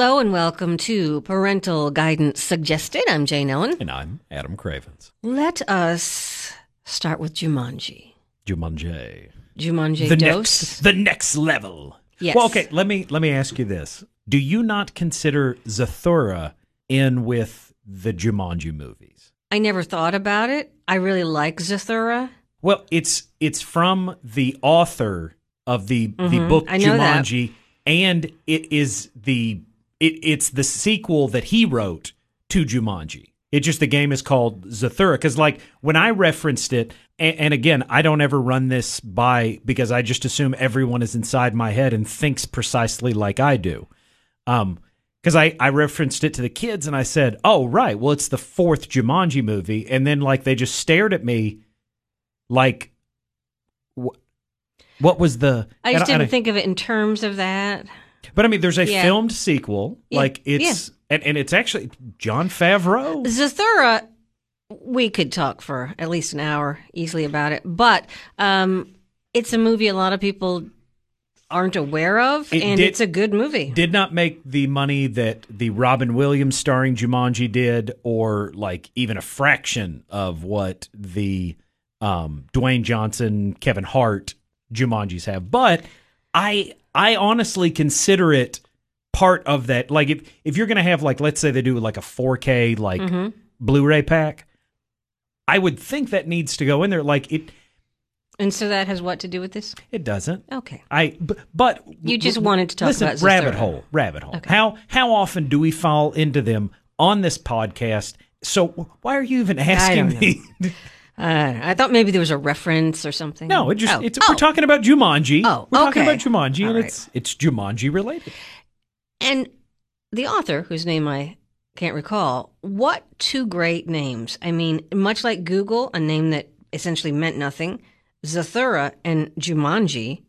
Hello and welcome to Parental Guidance Suggested. I'm Jane Ellen. And I'm Adam Cravens. Let us start with Jumanji. Jumanji. Jumanji The Dose. next the next level. Yes. Well, okay, let me let me ask you this. Do you not consider Zathura in with the Jumanji movies? I never thought about it. I really like Zathura. Well, it's it's from the author of the the book Mm-hmm. I know that. Jumanji, and it is the it, it's the sequel that he wrote to Jumanji. It just the game is called Zathura because like when I referenced it, and, and again I don't ever run this by because I just assume everyone is inside my head and thinks precisely like I do. Um, because I, I referenced it to the kids and I said, "Oh right, well it's the fourth Jumanji movie," and then like they just stared at me, like, wh- what was the? I just and didn't and think of it in terms of that. But I mean, there's a Yeah. filmed sequel, Yeah, like it's and, and it's actually Jon Favreau. Zathura, we could talk for at least an hour easily about it, but um, it's a movie a lot of people aren't aware of, It and did- it's a good movie. Did not make the money that the Robin Williams starring Jumanji did, or like even a fraction of what the um, Dwayne Johnson, Kevin Hart Jumanjis have. But I I honestly consider it part of that. Like if if you're gonna have like let's say they do like a 4K like Mm-hmm. Blu-ray pack, I would think that needs to go in there. Like it and so that has what to do with this? it doesn't. Okay. I but You just wanted to talk listen, about rabbit hole, rabbit hole. Okay. How how often do we fall into them on this podcast? So why are you even asking me? Uh, I thought maybe there was a reference or something. no, it just Oh. it's Oh. we're talking about Jumanji. Oh, we're talking about Jumanji, All and right. it's it's Jumanji related. And the author, whose name I can't recall, what two great names. I mean, much like Google, a name that essentially meant nothing, Zathura and Jumanji,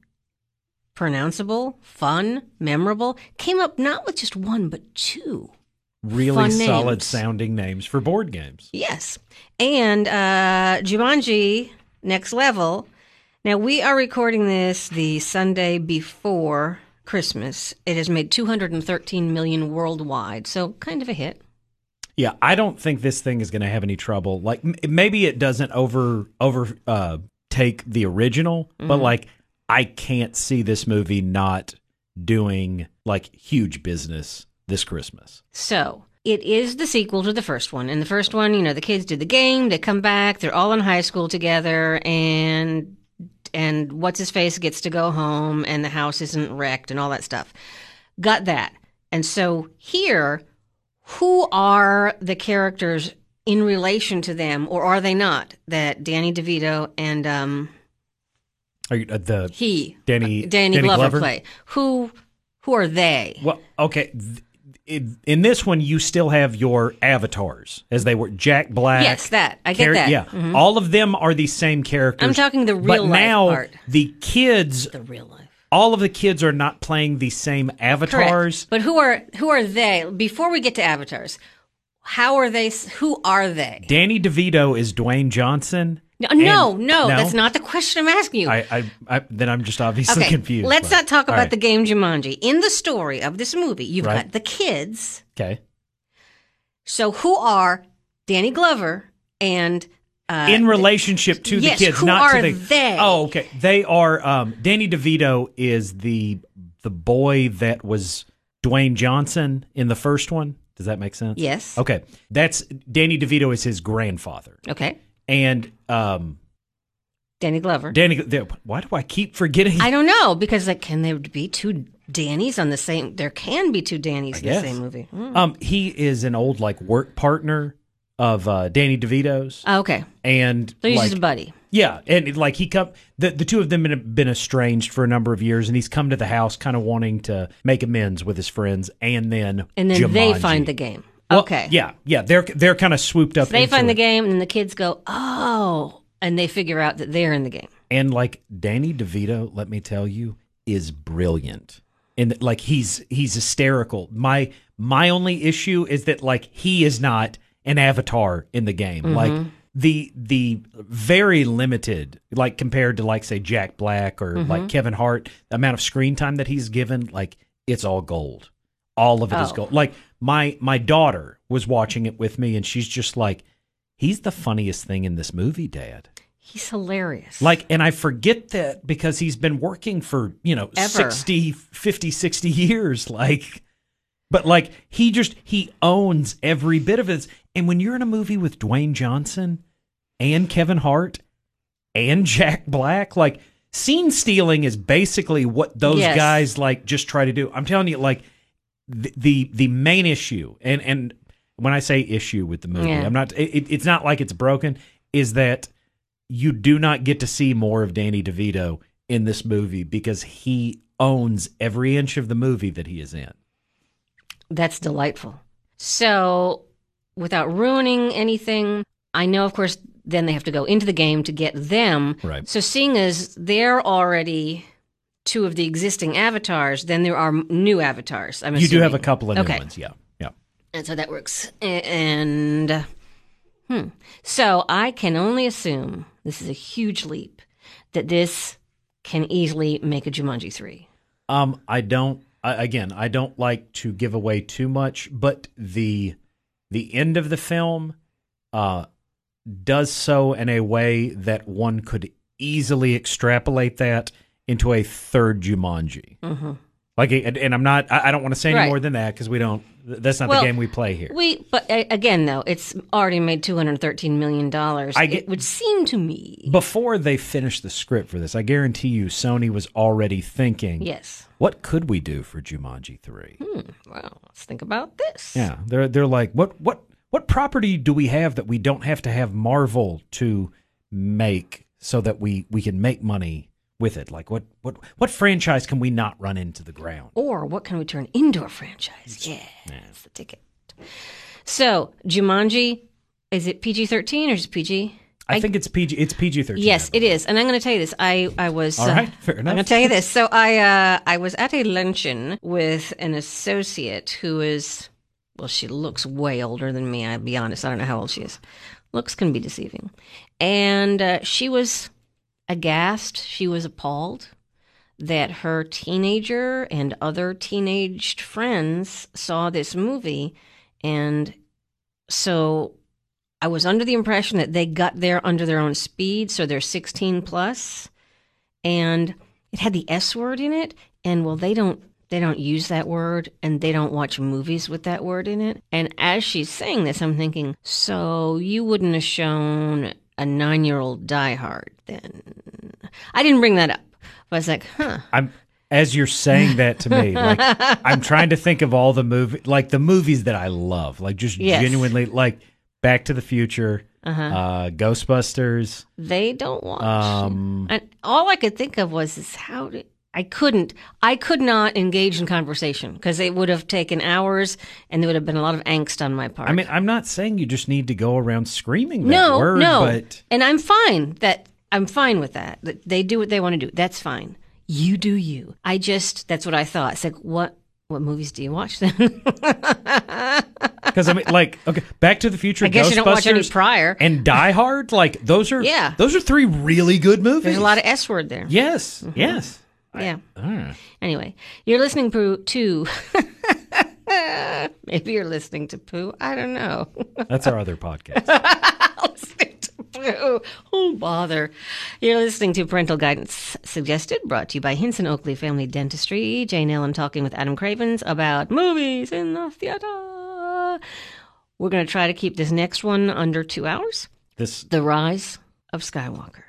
pronounceable, fun, memorable, came up not with just one, but two. Really Fun solid names. sounding names for board games. Yes. And uh, Jumanji Next Level. Now, we are recording this the Sunday before Christmas. It has made 213 million worldwide, so kind of a hit. Yeah, I don't think this thing is going to have any trouble. Like m- maybe it doesn't over over uh, take the original, but Mm-hmm. like I can't see this movie not doing like huge business this Christmas. So it is the sequel to the first one. And the first one, you know, the kids do the game, they come back, they're all in high school together, and and what's his face gets to go home, and the house isn't wrecked, and all that stuff. Got that. And so here, who are the characters in relation to them, or are they not? That Danny DeVito and um, Are you, uh, the he, Danny- Danny, Danny Glover, Glover? play? Who who are they? well, okay. Th- In, this one, you still have your avatars as they were Jack Black. Yes, that. I get Car- that. Mm-hmm. Yeah, all of them are the same characters. I'm talking the real but life now part. the kids, The real life. all of the kids are not playing the same avatars. Correct. But who are who are they? Before we get to avatars, how are they? Who are they? Danny DeVito is Dwayne Johnson. No, no, no, that's not the question I'm asking you. I, I, I then I'm just obviously okay, confused. let's but- not talk about right. the game Jumanji. In the story of this movie, you've Right. got the kids. Okay. So who are Danny Glover and uh, In relationship to yes, the kids, not to the. they? Oh, okay. They are. Um, Danny DeVito is the the boy that was Dwayne Johnson in the first one. Does that make sense? yes, Okay, that's Danny DeVito is his grandfather, okay, and um, Danny Glover. Danny. Why do I keep forgetting? I don't know because like, can there be two Dannys on the same? There can be two Dannys in the same movie. Hmm. Um, he is an old like work partner of uh, Danny DeVito's, Oh, okay, and so he's like, just a buddy. Yeah, and like he come the the two of them have been estranged for a number of years, and he's come to the house kind of wanting to make amends with his friends, and then And then they find the game. Well, okay. yeah, yeah, they're they're kind of swooped up. They into find the game, and the kids go, "Oh!" and they figure out that they're in the game. and like Danny DeVito, let me tell you, is brilliant, and like he's he's hysterical. My my only issue is that like he is not an avatar in the game, Mm-hmm. like. The the very limited like compared to like say Jack Black or Mm-hmm. like Kevin Hart the amount of screen time that he's given like it's all gold all of it is Oh. gold. Like my my daughter was watching it with me, and she's just like, "He's the funniest thing in this movie, Dad." He's hilarious. Like, and I forget that because he's been working for, you know, Ever. 60, 50, 60 years. Like, but like, he just, he owns every bit of it. And when you're in a movie with Dwayne Johnson and Kevin Hart and Jack Black, like, scene stealing is basically what those Yes. guys like just try to do. I'm telling you, like, the, the, the main issue, and, and when I say issue with the movie, Yeah. I'm not, it, it's not like it's broken, is that you do not get to see more of Danny DeVito in this movie because he owns every inch of the movie that he is in. That's delightful. So, without ruining anything, I know, of course, then they have to go into the game to get them. Right. So, seeing as they're already two of the existing avatars, then there are new avatars. I'm You do have a couple of new Okay. ones, yeah, yeah. And so that works. And, uh, hmm. So, I can only assume this is a huge leap that this can easily make a Jumanji 3. Um, I don't. I, again, I don't like to give away too much, but the the end of the film uh, does so in a way that one could easily extrapolate that into a third Jumanji. Mm-hmm. Like, and, I'm not. I, don't want to say any Right. more than that because we don't. That's not Well, the game we play here. We, but uh, again, though, it's already made two hundred thirteen million dollars. I get- It would seem to me, Before they finished the script for this, I guarantee you, Sony was already thinking, yes. "What could we do for Jumanji 3? Hmm, well, let's think about this. Yeah, they're they're like, "What what what property do we have that we don't have to have Marvel to make so that we we can make money with it? Like, what what what franchise can we not run into the ground?" Or what can we turn into a franchise? Yeah, that's the ticket. So Jumanji, is it PG thirteen or is it PG? I, think it's PG. It's PG thirteen. Yes, it is. And I'm going to tell you this. I, I was. All right, uh, fair I'm going to tell you this. So I uh, I was at a luncheon with an associate who is, well, she looks way older than me. I'll be honest. I don't know how old she is. Looks can be deceiving. And uh, she was aghast. She was appalled that her teenager and other teenaged friends saw this movie. And so I was under the impression that they got there under their own speed, so they're 16 plus, and it had the S word in it. And well, they don't they don't use that word, and they don't watch movies with that word in it. And as she's saying this, I'm thinking, so you wouldn't have shown a nine year old Die Hard then? I didn't bring that up. But I was like, huh. I'm as you're saying that to me, like I'm trying to think of all the movie, like the movies that I love, like just Yes. genuinely, like Back to the Future, Uh-huh. uh, Ghostbusters. They don't watch. Um, And all I could think of was is how did I couldn't I could not engage in conversation because it would have taken hours and there would have been a lot of angst on my part. I mean, I'm not saying you just need to go around screaming that no, word, no, but and I'm fine that I'm fine with that. That they do what they want to do. That's fine. You do you. I just that's what I thought. It's like what what movies do you watch then? because I mean, like, okay, Back to the Future, I guess you don't watch any Ghostbusters, prior. and Die Hard. Like those are, Yeah. those are three really good movies. There's a lot of S word there. yes, Mm-hmm. yes. Yeah. Ah. Anyway, you're listening to, to maybe you're listening to poo. I don't know. That's our other podcast. listening to poo. Oh, bother. You're listening to Parental Guidance Suggested, brought to you by Hinson Oakley Family Dentistry. Jane Ellen talking with Adam Cravens about movies in the theater. We're going to try to keep this next one under two hours. This The Rise of Skywalker.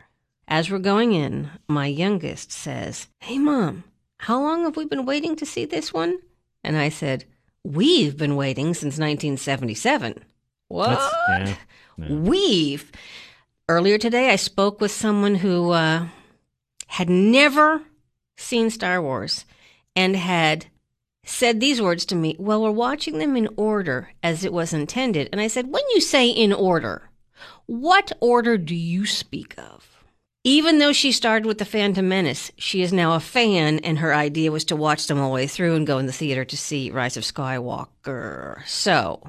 As we're going in, my youngest says, Hey, Mom, how long have we been waiting to see this one? And I said, We've been waiting since 1977. What? yeah. yeah. We've. Earlier today, I spoke with someone who uh, had never seen Star Wars and had said these words to me Well, we're watching them in order as it was intended. And I said, When you say in order, what order do you speak of? Even though she started with The Phantom Menace, she is now a fan, and her idea was to watch them all the way through and go in the theater to see Rise of Skywalker. So,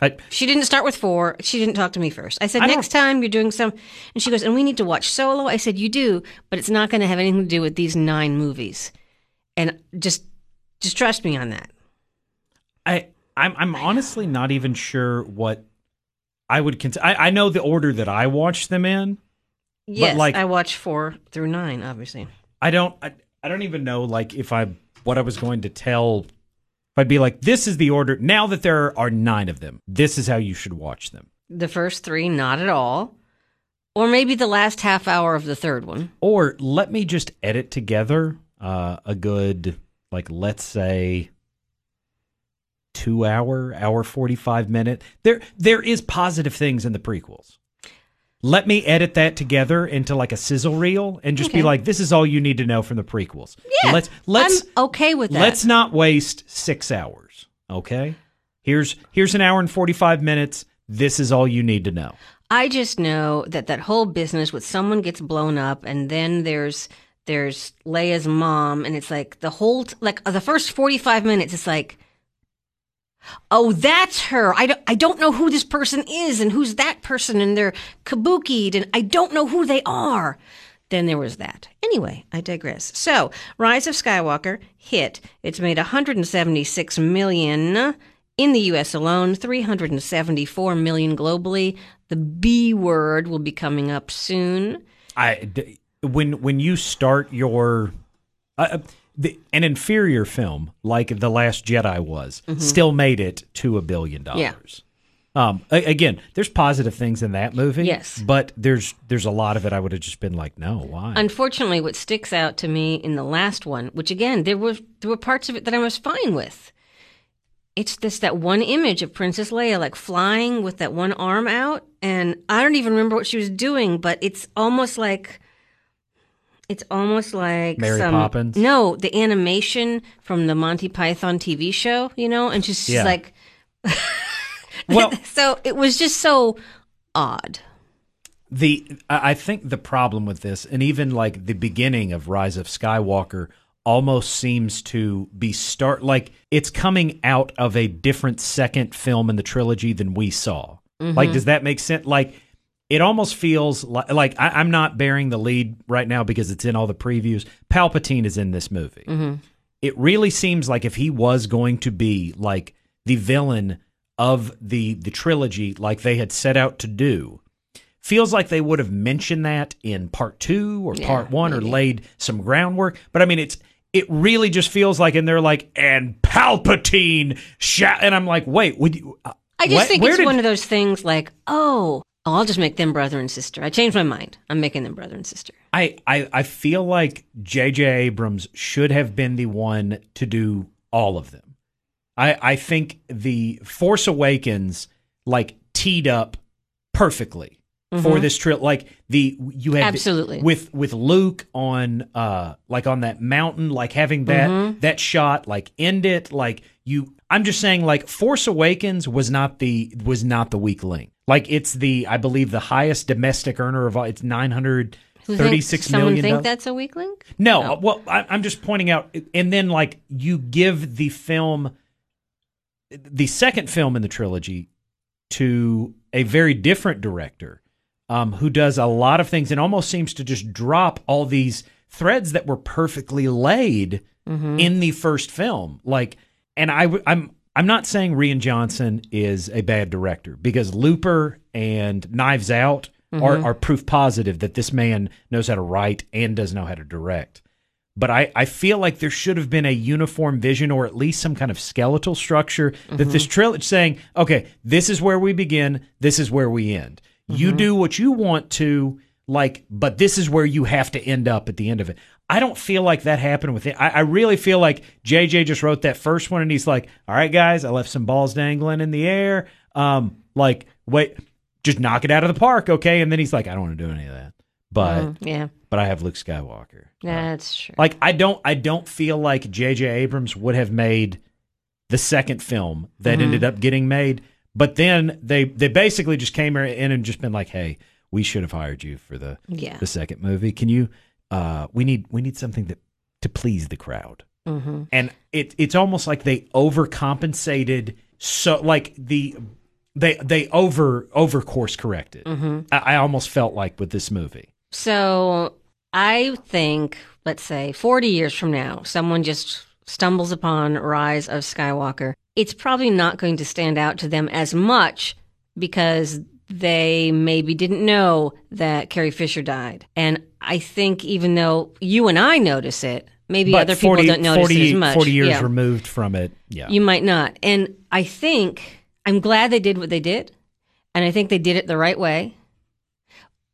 I, she didn't start with four. She didn't talk to me first. I said, I next time you're doing some. And she goes, and we need to watch Solo. I said, you do, but it's not going to have anything to do with these nine movies. And just, just trust me on that. I'm I'm honestly not even sure what I would consider. I, I know the order that I watched them in. Yes, like- I watched four through nine, obviously. I don't. I, I don't even know like if I what I was going to tell. If I'd be like, this is the order. Now that there are nine of them, this is how you should watch them. The first three, not at all. Or maybe the last half hour of the third one. Or let me just edit together uh, a good, like, let's say, two hour, hour forty five minute. There, there is positive things in the prequels. Let me edit that together into like a sizzle reel and just be like, this is all you need to know from the prequels. Yeah, let's let's I'm okay with that. let's not waste six hours. Okay, here's here's an hour and forty five minutes. This is all you need to know. I just know that that whole business with someone gets blown up, and then there's there's Leia's mom, and it's like the whole t- like uh, the first forty five minutes. It's like, oh, that's her. I don't I don't know who this person is, and who's that person, and they're kabukied, and I don't know who they are. Then there was that. Anyway, I digress. So, Rise of Skywalker hit. It's made 176 million in the US alone, 374 million globally. The B word will be coming up soon. I when when you start your uh, the, an inferior film like The Last Jedi was still made it to a billion Mm-hmm. Yeah. dollars. Um, a- again, there's positive things in that movie. Yes. but there's there's a lot of it I would have just been like, no, why? Unfortunately, what sticks out to me in the last one, which again, there were there were parts of it that I was fine with. It's this that one image of Princess Leia like flying with that one arm out, and I don't even remember what she was doing, but it's almost like it's almost like Mary some, Poppins? No, the animation from the Monty Python TV show, you know, and she's just Yeah. like well, so it was just so odd. the I I think the problem with this, and even like the beginning of Rise of Skywalker, almost seems to be start like it's coming out of a different second film in the trilogy than we saw. Like, mm-hmm. does that make sense? Like, it almost feels like like I, I'm not bearing the lead right now because it's in all the previews. Palpatine is in this movie. It really seems like if he was going to be like the villain of the the trilogy, like they had set out to do, feels like they would have mentioned that in part two or Yeah, part one or laid some groundwork. But I mean, it's it really just feels like, and they're like, and Palpatine, sha-, and I'm like, wait, would you? uh, I just what- think where it's did- one of those things like, oh, oh, I'll just make them brother and sister. I changed my mind. I'm making them brother and sister. I, I I feel like J.J. Abrams should have been the one to do all of them. I I think the Force Awakens like teed up perfectly for this trip. Like the you had Mm-hmm. Absolutely. with with Luke on uh like on that mountain, like having that Mm-hmm. that shot, like end it, like you. I'm just saying, like Force Awakens was not the was not the weak link. Like it's the I believe the highest domestic earner of all. It's nine hundred thirty-six million. Someone think that's a weak link? No, well, I, I'm just pointing out, and then like you give the film, the second film in the trilogy, to a very different director, um, who does a lot of things and almost seems to just drop all these threads that were perfectly laid in the first film. Like, and I, I'm. I'm not saying Rian Johnson is a bad director because Looper and Knives Out are, mm-hmm. are proof positive that this man knows how to write and does know how to direct. But I, I feel like there should have been a uniform vision or at least some kind of skeletal structure that this mm-hmm. trilogy saying, okay, this is where we begin, this is where we end. You mm-hmm. do what you want to, like, but this is where you have to end up at the end of it. I don't feel like that happened with it. I, I really feel like JJ just wrote that first one and he's like, all right, guys, I left some balls dangling in the air. Um, like, wait, just knock it out of the park, okay? And then he's like, I don't want to do any of that. But Mm, yeah, but I have Luke Skywalker. that's true. Like I don't I don't feel like J.J. Abrams would have made the second film that Mm-hmm. ended up getting made. But then they they basically just came in and just been like, hey, we should have hired you for the Yeah. the second movie. Can you? Uh, we need we need something that to please the crowd. hmm And it it's almost like they overcompensated. So like the they they over over course corrected. hmm I, I almost felt like with this movie. So I think, let's say, 40 years from now, someone just stumbles upon Rise of Skywalker it's probably not going to stand out to them as much because they maybe didn't know that Carrie Fisher died. And I think even though you and I notice it, maybe But other people 40, don't notice 40, it as much. 40 years Yeah. removed from it. Yeah. You might not. And I think I'm glad they did what they did. And I think they did it the right way.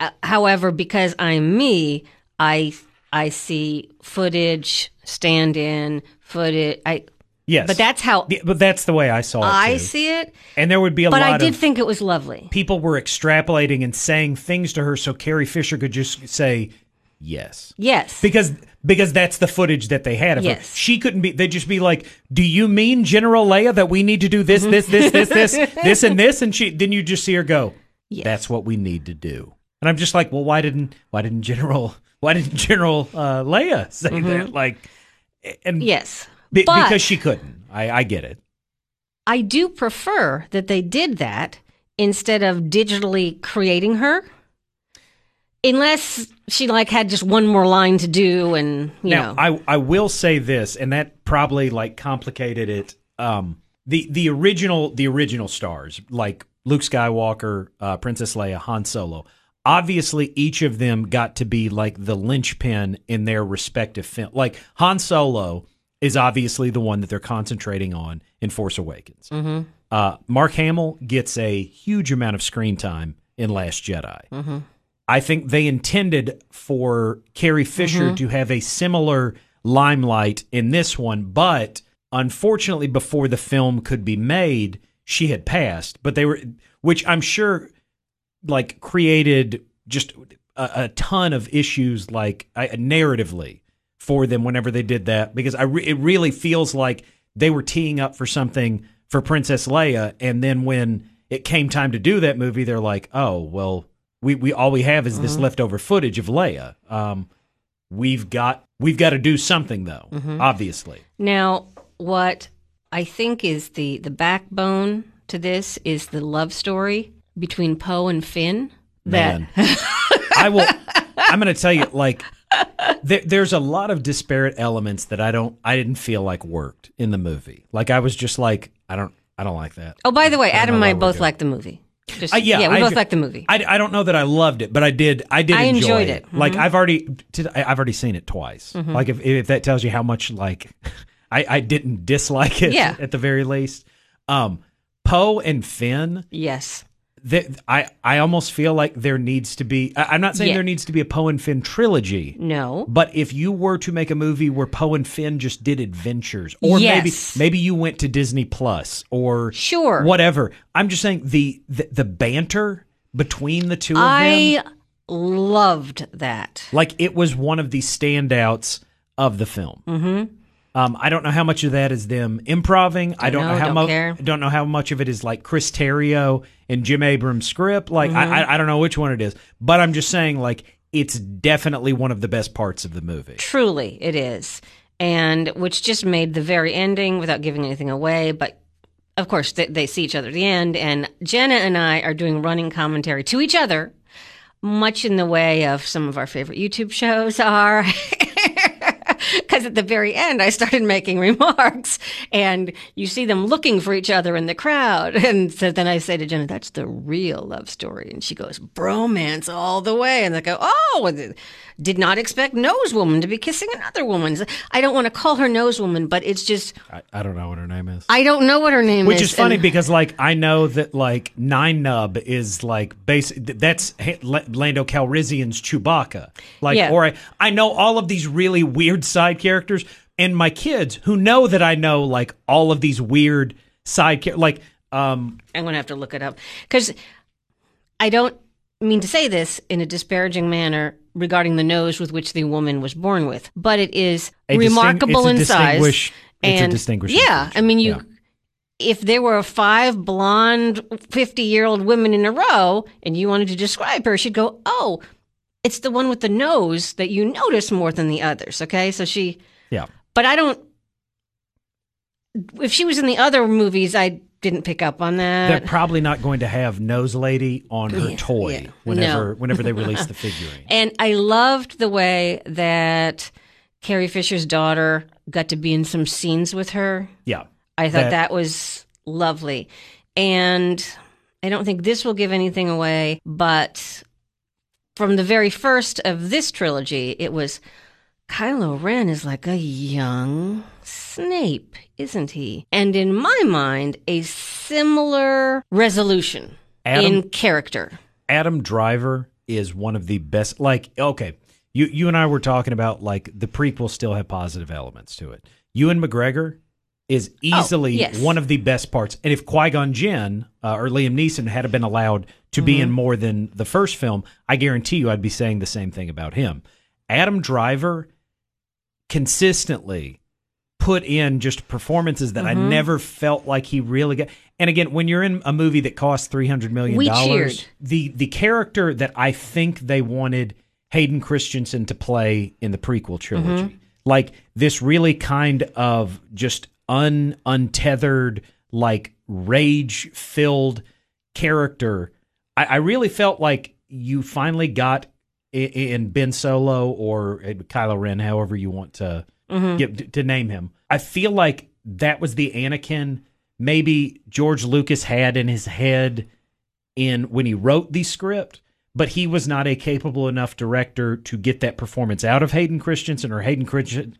Uh, however, because I'm me, I I see footage, stand in, footage. I yes. but that's how Yeah, but that's the way I saw it. I too. see it. And there would be a lot of. But lot I did think it was lovely. people were extrapolating and saying things to her so Carrie Fisher could just say yes. Yes. Because because that's the footage that they had of her. Yes. She couldn't be they'd just be like, Do you mean General Leia that we need to do this, this, this, this, this, this and this? And she then you just see her go, Yes. That's what we need to do. And I'm just like, Well, why didn't why didn't General why didn't General uh, Leia say that? Like and yes. Be- because she couldn't. I, I get it. I do prefer that they did that instead of digitally creating her. Unless she like had just one more line to do and you now know. I I will say this, and that probably like complicated it. Um, the the original the original stars like Luke Skywalker, uh, Princess Leia, Han Solo. Obviously, each of them got to be like the linchpin in their respective film. Like Han Solo is obviously the one that they're concentrating on in Force Awakens. Mm-hmm. Uh, Mark Hamill gets a huge amount of screen time in Last Jedi. Mm-hmm. I think they intended for Carrie Fisher Mm-hmm. to have a similar limelight in this one, but unfortunately, before the film could be made, she had passed. But they were, which I'm sure, like created just a, a ton of issues, like I, narratively for them whenever they did that, because I re- it really feels like they were teeing up for something for Princess Leia, and then when it came time to do that movie, they're like, oh well we, we all we have is this leftover footage of Leia. Um, we've got we've got to do something though. Obviously, Now, what I think is the the backbone to this is the love story between Poe and Finn. That man, I will. I'm going to tell you, like, there, there's a lot of disparate elements that I don't, I didn't feel like worked in the movie. Like, I was just like, I don't, I don't like that. Oh, by the way, Adam and I both liked the movie. Just, Uh, yeah, we I both liked the movie. I, I don't know that I loved it, but I did. I did. I enjoy enjoyed it. it. Mm-hmm. Like I've already, I've already seen it twice. Like if if that tells you how much like I I didn't dislike it. Yeah. At the very least, um, Poe and Finn. yes. That I I almost feel like there needs to be. I, I'm not saying Yeah. there needs to be a Poe and Finn trilogy. No. But if you were to make a movie where Poe and Finn just did adventures, or maybe Yes. maybe you went to Disney Plus or Sure. whatever. I'm just saying the the, the banter between the two of them, I loved that. like it was one of the standouts of the film. Mm-hmm. Um, I don't know how much of that is them improving. I don't know, know, how much. Don't know how much of it is like Chris Terrio and J.J. Abrams' script. Like Mm-hmm. I, I I don't know which one it is, but I'm just saying like it's definitely one of the best parts of the movie. Truly, it is. And which just made the very ending without giving anything away. But of course, they, they see each other at the end. And Jenna and I are doing running commentary to each other, much in the way of some of our favorite YouTube shows are. Because at the very end, I started making remarks, and you see them looking for each other in the crowd. And so then I say to Jenna, "That's the real love story," and she goes, "Bromance all the way." And I go, "Oh, did not expect Nose Woman to be kissing another woman." I don't want to call her Nose Woman, but it's just I, I don't know what her name is. I don't know what her name Which is. Which is funny and- because like I know that like Nien Nunb is like basic. That's Lando Calrissian's Chewbacca. Like, Yeah. or I, I know all of these really weird side characters, and my kids who know that I know like all of these weird side characters. Like, um, I'm going to have to look it up because I don't mean to say this in a disparaging manner regarding the nose with which the woman was born with, but it is A remarkable in size. distinguish- it's a and yeah, feature. I mean, you. Yeah. If there were five blonde, fifty-year-old women in a row, and you wanted to describe her, she'd go, "Oh, it's the one with the nose that you notice more than the others." Okay, so she, yeah. but I don't. If she was in the other movies, I didn't pick up on that. They're probably not going to have Nose Lady on her Yeah, toy yeah. whenever No. whenever they release the figurine. And I loved the way that Carrie Fisher's daughter got to be in some scenes with her. Yeah. I thought That- that, was lovely. And I don't think this will give anything away, but from the very first of this trilogy, it was Kylo Ren is like a young Snape, isn't he? And in my mind, a similar resolution Adam- in character. Adam Driver is one of the best. Like, okay, you you and I were talking about like the prequels still have positive elements to it. Ewan McGregor is easily Oh, yes. one of the best parts. And if Qui Gon Jinn uh, or Liam Neeson had been allowed to be Mm-hmm. in more than the first film, I guarantee you I'd be saying the same thing about him. Adam Driver consistently put in just performances that Mm-hmm. I never felt like he really got. And again, when you're in a movie that costs three hundred million dollars, the the character that I think they wanted Hayden Christensen to play in the prequel trilogy, Mm-hmm. like this really kind of just un untethered, like rage filled character. I, I really felt like you finally got in Ben Solo or Kylo Ren, however you want to mm-hmm. get to name him. I feel like that was the Anakin maybe George Lucas had in his head in when he wrote the script, but he was not a capable enough director to get that performance out of Hayden Christensen, or Hayden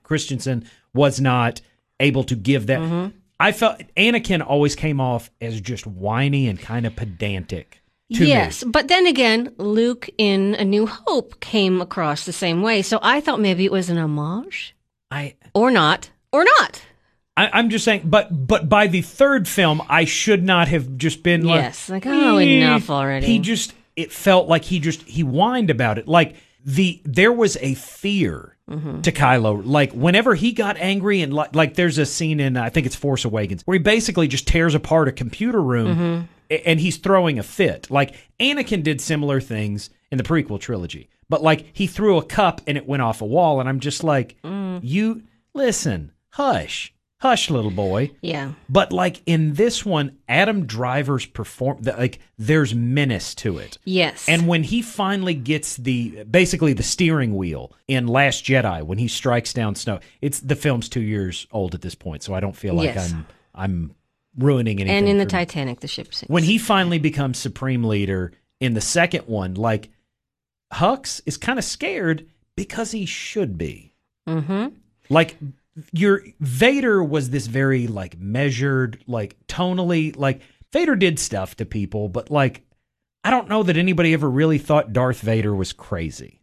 Christensen was not able to give that. Mm-hmm. I felt Anakin always came off as just whiny and kind of pedantic. Yes, me. but then again, Luke in A New Hope came across the same way. So I thought maybe it was an homage, I or not, or not. I, I'm just saying, but but by the third film, I should not have just been like, Yes, like, oh, "Eh." enough already. He just it felt like he just he whined about it. Like the there was a fear Mm-hmm. to Kylo. Like whenever he got angry and like like there's a scene in I think it's Force Awakens where he basically just tears apart a computer room Mm-hmm. And he's throwing a fit. Like Anakin did similar things in the prequel trilogy, but like he threw a cup and it went off a wall, and I'm just like, Mm. you listen, hush, hush, little boy. Yeah. But like in this one, Adam Driver's perform like there's menace to it. Yes. And when he finally gets the basically the steering wheel in Last Jedi when he strikes down Snoke, it's the film's 2 years old at this point, so I don't feel like Yes. I'm I'm ruining anything. and in the for- Titanic, the ship sinks. when he finally becomes supreme leader in the second one, like Hux is kind of scared because he should be. mm-hmm. Like your Vader was this very like measured, like tonally, like Vader did stuff to people, but like I don't know that anybody ever really thought Darth Vader was crazy.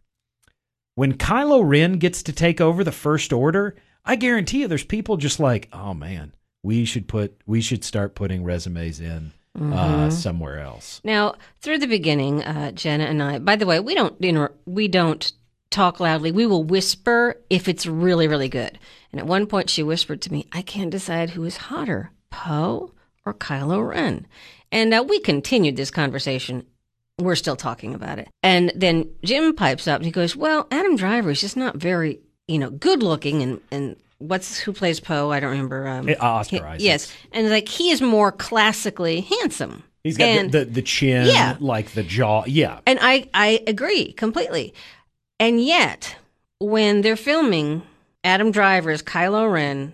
When Kylo Ren gets to take over the First Order, I guarantee you there's people just like, oh man, we should put we should start putting resumes in uh, somewhere else. Now, through the beginning, uh, Jenna and I. By the way, we don't inter- we don't talk loudly. We will whisper if it's really really good. And at one point, she whispered to me, "I can't decide who is hotter, Poe or Kylo Ren." And uh, we continued this conversation. We're still talking about it. And then Jim pipes up and he goes, "Well, Adam Driver is just not very, you know, good looking and and." What's who plays Poe? I don't remember. Um, Oscar he- Isaac. Yes, and like he is more classically handsome. He's got And- the, the the chin, Yeah. like the jaw. Yeah, And I, I agree completely. And yet, when they're filming Adam Driver's Kylo Ren,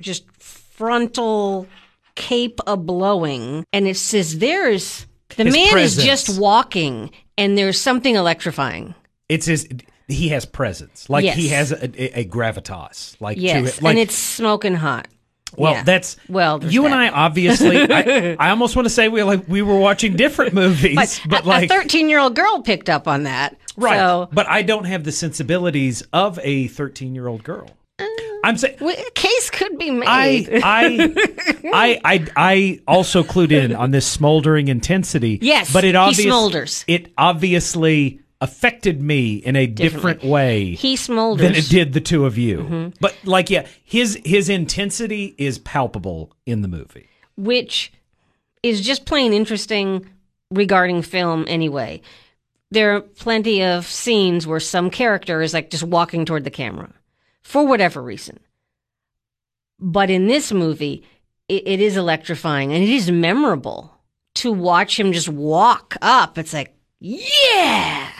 just frontal cape a blowing, and it says there's the His man presence. is just walking, and there's something electrifying. it's his. He has presence, like he has a, a, a gravitas, like Yes, to. Like, and it's smoking hot. well, Yeah. that's Well, you and. I obviously. I, I almost want to say we like we were watching different movies, But, but, a- like a 13 year old girl picked up on that. right. So, but I don't have the sensibilities of a thirteen-year-old girl. Uh, I'm saying. w- a case could be made. I, I I I I also clued in on this smoldering intensity. Yes, but it obviously smolders. It obviously affected me in a different way he smolders. than it did the two of you. Mm-hmm. But like, yeah, his his intensity is palpable in the movie. which is just plain interesting regarding film anyway. There are plenty of scenes where some character is like just walking toward the camera for whatever reason. But in this movie, it, it is electrifying and it is memorable to watch him just walk up. It's like, yeah.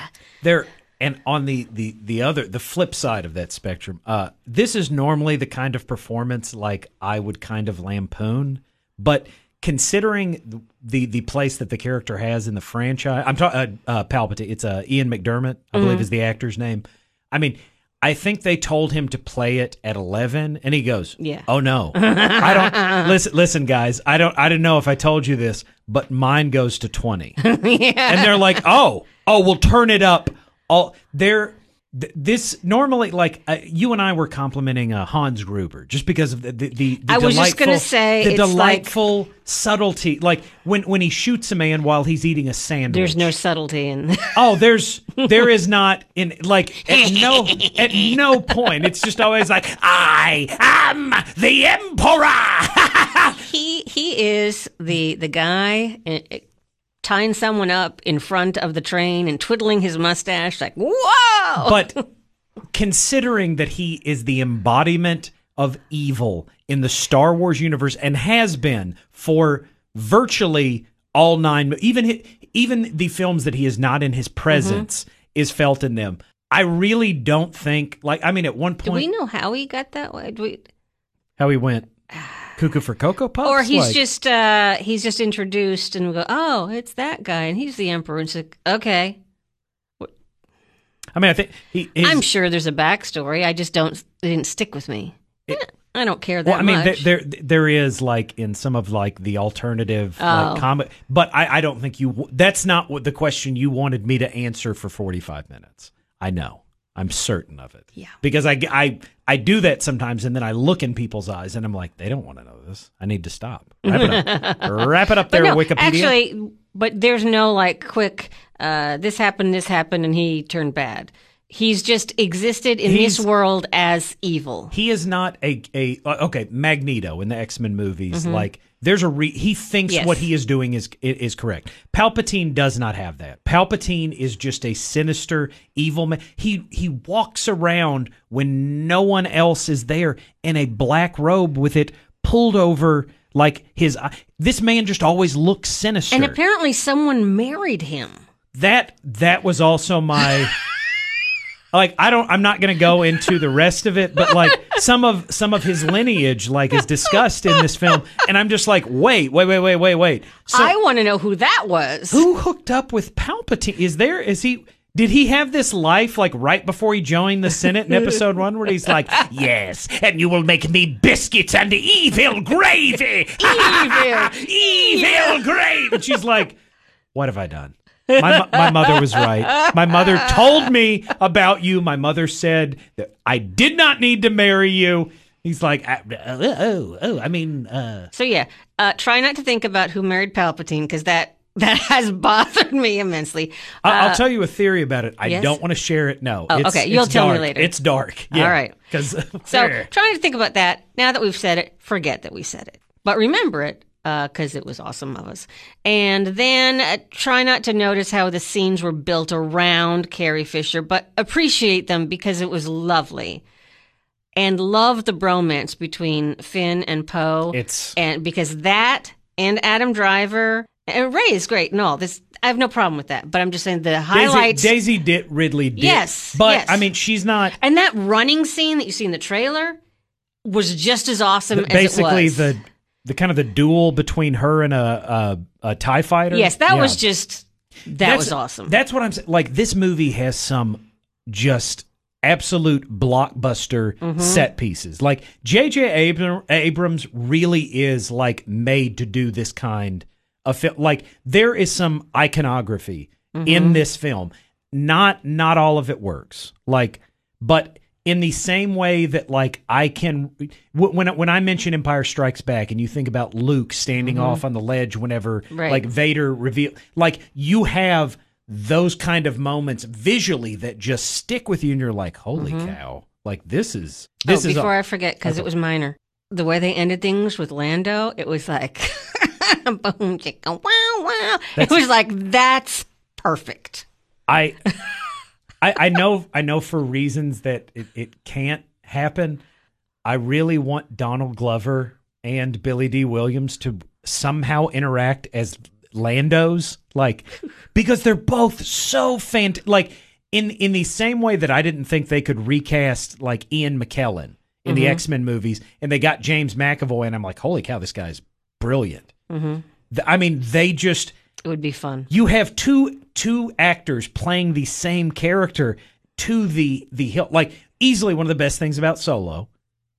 There, And on the, the the other the flip side of that spectrum, uh, this is normally the kind of performance like I would kind of lampoon, but considering the the place that the character has in the franchise, I'm talking uh, uh, Palpatine. It's uh, Ian McDiarmid, I believe, is the actor's name. I mean, I think they told him to play it at 11, and he goes, Yeah. Oh no, I don't listen. Listen, guys, I don't. I didn't know if I told you this, but mine goes to 20 yeah. and they're like, "Oh, oh, we'll turn it up." All they're th- this normally like uh, you and I were complimenting uh, Hans Gruber just because of the the, the, the I was just gonna delightful- say, the it's like- delightful subtlety, like when when he shoots a man while he's eating a sandwich. There's no subtlety in. Oh, there's there is not in like at no at no point. It's just always like I am the emperor. he he is the the guy uh, uh, tying someone up in front of the train and twiddling his mustache like whoa. but considering that he is the embodiment of evil in the Star Wars universe and has been for virtually all nine, even even the films that he is not in his presence Mm-hmm. is felt in them. I really don't think like I mean at one Do point we know how he got that way? Do we, how he went cuckoo for cocoa puffs or he's Like- just uh he's just introduced and we go, oh, it's that guy, and he's the emperor. And it's like, okay, I mean I think he his, I'm sure there's a backstory. I just don't. It didn't stick with me. Eh, I don't care that Well, I mean, much. there, there is like in some of like the alternative Oh. like, comic, but I, I don't think you. That's not what the question you wanted me to answer for forty five minutes. I know, I'm certain of it. Yeah. because I, I I do that sometimes, and then I look in people's eyes, and I'm like, they don't want to know this. I need to stop. Wrap it up. Wrap it up there, no, Wikipedia. Actually, but there's no like quick. Uh, this happened. This happened, and he turned bad. He's just existed in He's- this world as evil. he is not a a uh, okay Magneto in the X Men movies. Like there's a re- he thinks Mm-hmm. Yes. what he is doing is is correct. Palpatine does not have that. Palpatine is just a sinister evil man. He he walks around when no one else is there in a black robe with it pulled over like his. This man just always looks sinister. And apparently, someone married him. that that was also my like I don't I'm not going to go into the rest of it but like some of some of his lineage like is discussed in this film and I'm just like wait wait wait wait wait wait so I want to know who that was. who hooked up with Palpatine is there is he did he have this life like right before he joined the Senate in episode one where he's like, Yes, and you will make me biscuits and evil gravy. Evil. evil gravy. And she's like, What have I done? My, my mother was right. My mother told me about you. My mother said that I did not need to marry you. He's like, "Uh, oh, oh, I mean, uh, So yeah, uh, try not to think about who married Palpatine because that that has bothered me immensely. I- I'll tell you a theory about it. I yes? don't want to share it. No. Oh, It's- okay. You'll tell me later. It's dark. Yeah. All right. Because So trying to think about that. Now that we've said it, forget that we said it, but remember it because it was awesome of us. And then uh, try not to notice how the scenes were built around Carrie Fisher, but appreciate them because it was lovely. And love the bromance between Finn and Poe. it's and because that and Adam Driver and Rey is great and all this. I have no problem with that, but I'm just saying the Daisy, highlights. Daisy did Ridley did. Yes, But yes. I mean, she's not and that running scene that you see in the trailer was just as awesome as basically it was. the the kind of the duel between her and a a, a Tie fighter. yes, that Yeah. was just that That's- was awesome. That's what I'm saying. Like this movie has some just absolute blockbuster Mm-hmm. set pieces. Like J.J. Abram, Abrams really is like made to do this kind of film. Like there is some iconography Mm-hmm. in this film. Not not all of it works. Like, but in the same way that like I can when when I mention Empire Strikes Back and you think about Luke standing off on the ledge whenever Mm-hmm. Right. like Vader reveal like you have those kind of moments visually that just stick with you and you're like holy cow like this is this oh, is before a, I forget, because it was minor. The way they ended things with Lando, it was like boom, chicka, wow, wow. It was like that's perfect. I, I I know I know for reasons that it, it can't happen. I really want Donald Glover and Billy Dee Williams to somehow interact as Landos, like because they're both so fant like in in the same way that I didn't think they could recast like Ian McKellen in the X Men movies, and they got James McAvoy, and I'm like, holy cow, this guy's brilliant. Mm-hmm. I mean, they just It would be fun. you have two two actors playing the same character to the the hill. Like easily one of the best things about Solo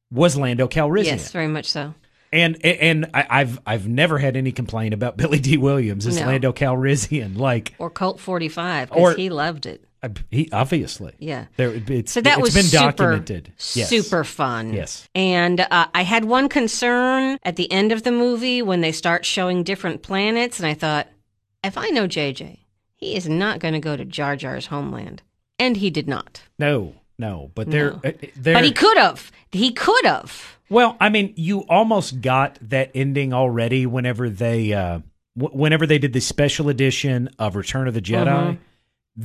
was Lando Calrissian. Yes, very much so. And and I, I've I've never had any complaint about Billy Dee Williams as No. Lando Calrissian. Like Or Colt 45 Or- because he loved it. He obviously Yeah. there it's So that it's was been super, documented. Yes. super fun. Yes. And uh, I had one concern at the end of the movie when they start showing different planets, and I thought, if I know JJ, he is not going to go to Jar Jar's homeland, and he did not. No, no, but they're No. uh, they're But he could have. He could have. Well, I mean, you almost got that ending already whenever they uh w- whenever they did the special edition of Return of the Jedi. Mhm.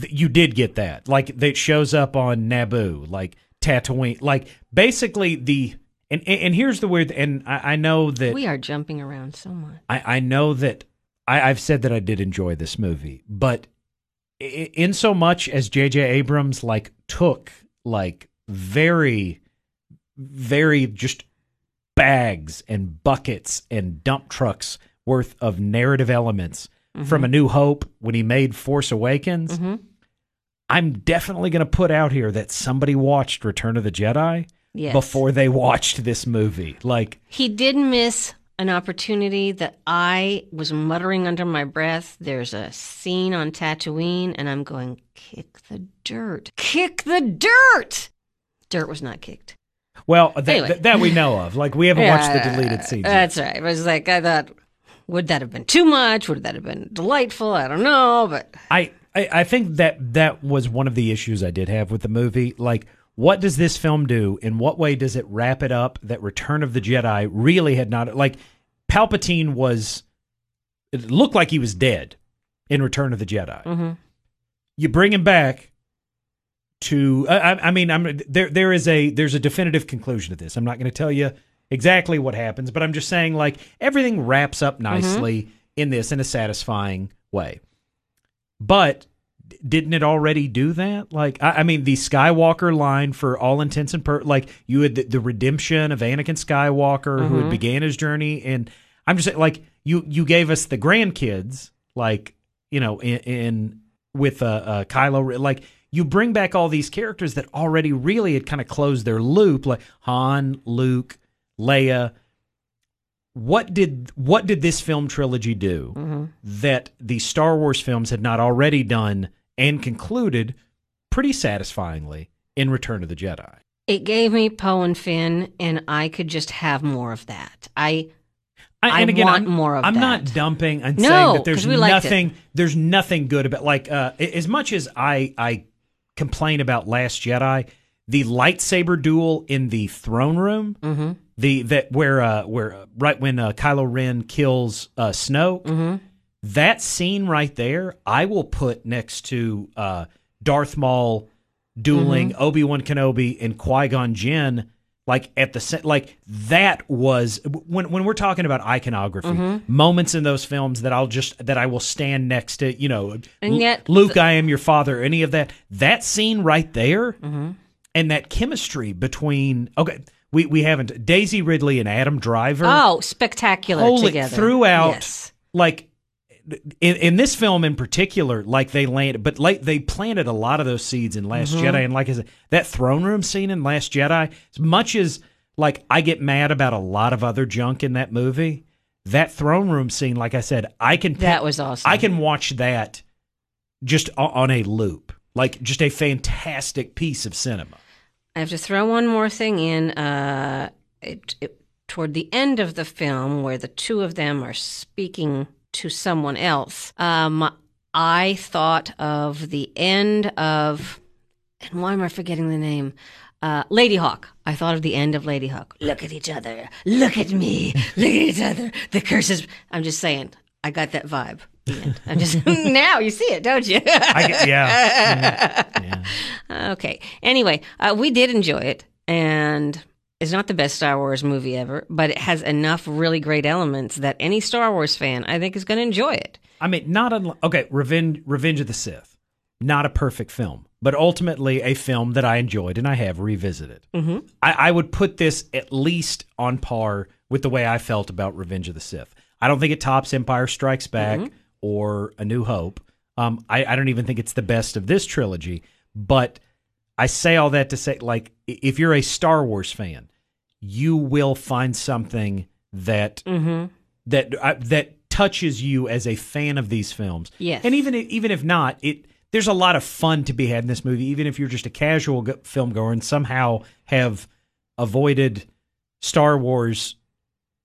th- you did get that. Like that shows up on Naboo, like Tatooine, like basically the and and and here's the weird and I, I know that We are jumping around so much. I, I know that I, I've said that I did enjoy this movie, but in so much as J.J. Abrams like took like very, very just bags and buckets and dump trucks worth of narrative elements from A New Hope when he made Force Awakens. Mhm. I'm definitely going to put out here that somebody watched Return of the Jedi Yes. before they watched this movie. Like, He didn't miss an opportunity that I was muttering under my breath. There's a scene on Tatooine, and I'm going, kick the dirt. Kick the dirt! Dirt was not kicked. well, that, Anyway. that, that we know of. Like, we haven't watched the deleted scenes. yet. That's right. It was like, I thought, would that have been too much? Would that have been delightful? I don't know, but I, I I think that that was one of the issues I did have with the movie. Like, what does this film do? In what way does it wrap it up? That Return of the Jedi really had not like Palpatine was. It looked like he was dead in Return of the Jedi. mhm. You bring him back to. I, I- mean, I'm there. There is a there's a definitive conclusion to this. I'm not going to tell you exactly what happens, but I'm just saying like everything wraps up nicely in this in a satisfying way. But didn't it already do that? Like, I, I mean, the Skywalker line, for all intents and per, like you had the, the redemption of Anakin Skywalker, who had began his journey, and I'm just saying, like you you gave us the grandkids, like you know, in, in with uh, uh Kylo, like. You bring back all these characters that already really had kind of closed their loop, like Han, Luke, Leia. What did what did this film trilogy do that the Star Wars films had not already done and concluded pretty satisfyingly in Return of the Jedi? it gave me Poe and Finn, and I could just have more of that. I I and again, want I'm, more of I'm not that. dumping and No, saying that there's 'cause we liked it. nothing there's nothing good about like uh, as much as I I complain about Last Jedi, the lightsaber duel in the throne room, Mhm. the that where uh where uh, right when uh, Kylo Ren kills uh, Snoke, Mm-hmm. that scene right there, I will put next to uh, Darth Maul dueling Mm-hmm. Obi Wan Kenobi and Qui Gon Jinn. Like at the like that was when when we're talking about iconography Mm-hmm. moments in those films that I'll just that I will stand next to you know And yet Luke I am your father any of that that scene right there Mm-hmm. and that chemistry between okay we we haven't Daisy Ridley and Adam Driver oh spectacular Holy- together throughout Yes. like in, in this film in particular, like they landed, but like they planted a lot of those seeds in Last Mm-hmm. Jedi, and like I said, that throne room scene in Last Jedi, as much as like I get mad about a lot of other junk in that movie, that throne room scene, like I said, I can That was awesome. I can watch that just on a loop, like just a fantastic piece of cinema. I have to throw one more thing in. Uh, it, it, toward the end of the film, where the two of them are speaking to someone else, um, I thought of the end of, and why am I forgetting the name? Uh, Ladyhawke. I thought of the end of Ladyhawke. Look at each other. Look at me. Look at each other. The curses. I'm just saying. I got that vibe. I'm just now you see it, don't you? I get, yeah, Mhm. yeah. Okay. Anyway, uh, we did enjoy it, and it's not the best Star Wars movie ever, but it has enough really great elements that any Star Wars fan, I think, is going to enjoy it. I mean, not unlike okay, Revenge Revenge of the Sith. not a perfect film, but ultimately a film that I enjoyed and I have revisited. Mm-hmm. I, I would put this at least on par with the way I felt about Revenge of the Sith. I don't think it tops Empire Strikes Back Mm-hmm. or A New Hope. Um, I, I don't even think it's the best of this trilogy, but I say all that to say, like, if you're a Star Wars fan, you will find something that Mm-hmm. that uh, that touches you as a fan of these films. Yes. and even even if not, it there's a lot of fun to be had in this movie. Even if you're just a casual go- film goer and somehow have avoided Star Wars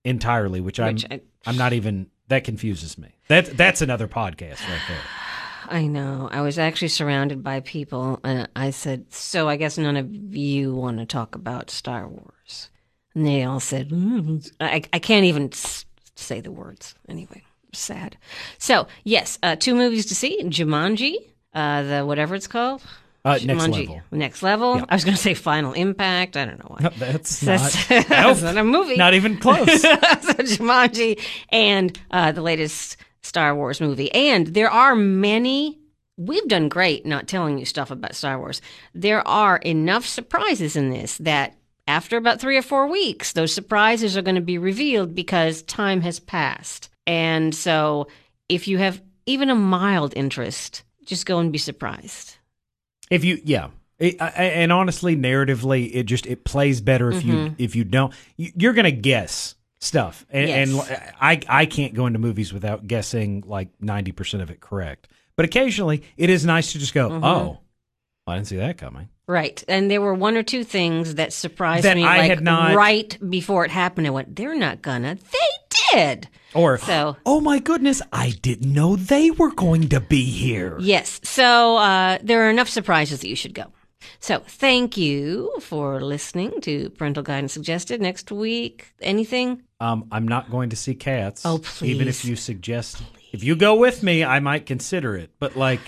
entirely, which, Which I'm I, I'm not even that confuses me. That that's another podcast right there. I know. I was actually surrounded by people, and I said, "So I guess none of you want to talk about Star Wars." And they all said, "Mm." "I, I can't even s- say the words." Anyway, sad. So yes, uh, two movies to see: Jumanji, uh, the whatever it's called, Uh, next Jumanji, level. Next level. Yeah. I was going to say Final Impact. I don't know why. That's That's, not, that's not a movie. not even close. so Jumanji and uh, the latest Star Wars movie. And there are many. We've done great not telling you stuff about Star Wars. There are enough surprises in this that after about three or four weeks, those surprises are going to be revealed because time has passed. And so if you have even a mild interest, just go and be surprised. If you, yeah, It- I- and honestly, narratively, it just it plays better if you mm-hmm. if you don't. you- You're gonna guess stuff, and, Yes. and I I can't go into movies without guessing like ninety percent of it correct. But occasionally, it is nice to just go, mm-hmm. oh, I didn't see that coming. Right. And there were one or two things that surprised That me I like had not- right before it happened. I went, they're not gonna. They did. Or So- oh my goodness, I didn't know they were going to be here. Yes. So uh, there are enough surprises that you should go. So thank you for listening to Parental Guidance Suggested. Next week, anything? Um, I'm not going to see cats. Oh, please. Even if you suggest, if you go with me, I might consider it. But like,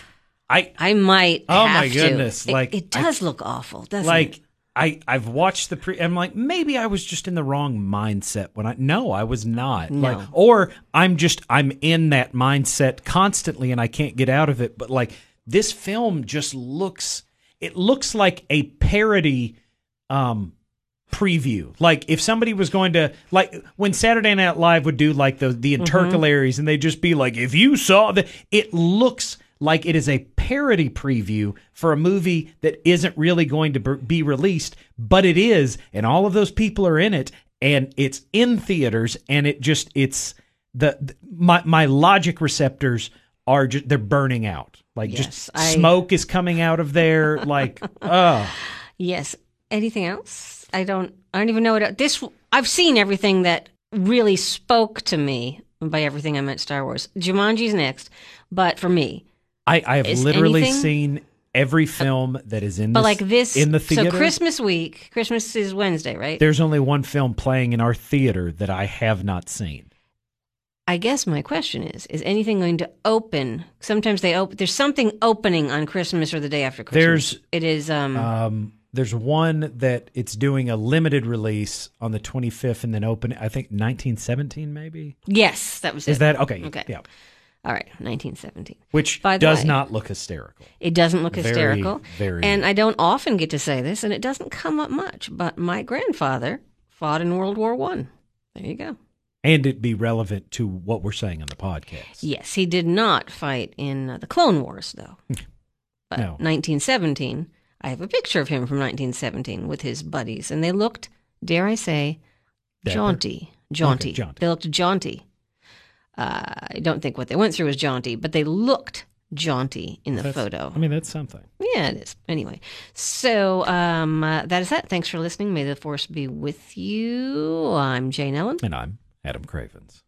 I I might. Oh, my to. goodness, It- like, it I- does look awful, doesn't it? like I I've watched the pre. I'm like maybe I was just in the wrong mindset when I no I was not No. like or I'm just I'm in that mindset constantly and I can't get out of it. But like this film just looks it looks like a parody um preview. Like if somebody was going to like when Saturday Night Live would do like the the intercalaries and they'd just be like, if you saw the it looks like it is a parody preview for a movie that isn't really going to be released, but it is, and all of those people are in it, and it's in theaters, and it just it's the, my my logic receptors are just they're burning out. Like Yes, just I- smoke is coming out of there. Like, oh. Yes. Anything else? I don't. I don't even know what this. I've seen everything that really spoke to me. By everything, I meant Star Wars. Jumanji's next, but for me, I, I have Is literally anything- seen every film that is in but this, like this in the theater. So Christmas week. Christmas is Wednesday, right? there's only one film playing in our theater that I have not seen. I guess my question is: Is anything going to open? Sometimes they open. There's something opening on Christmas or the day after Christmas. There's- It is. Um. Um, there's one that it's doing a limited release on the 25th and then open. I think 1917 maybe. yes, that was Is it. that okay? Okay. Yeah. All right, 1917. Which By the does way- not look hysterical. It doesn't look Very, hysterical. very- And I don't often get to say this, and it doesn't come up much, but my grandfather fought in World War One. There you go. And it be relevant to what we're saying on the podcast. Yes, he did not fight in uh, the Clone Wars, though. But No. 1917, I have a picture of him from 1917 with his buddies, and they looked, dare I say, Dapper? jaunty. Jaunty. Okay, jaunty. They looked jaunty. Uh, I don't think what they went through was jaunty, but they looked jaunty in the That's- photo. I mean, that's something. Yeah, it is. Anyway, so um, uh, that is that. Thanks for listening. May the force be with you. I'm Jane Ellen. And I'm Adam Cravens.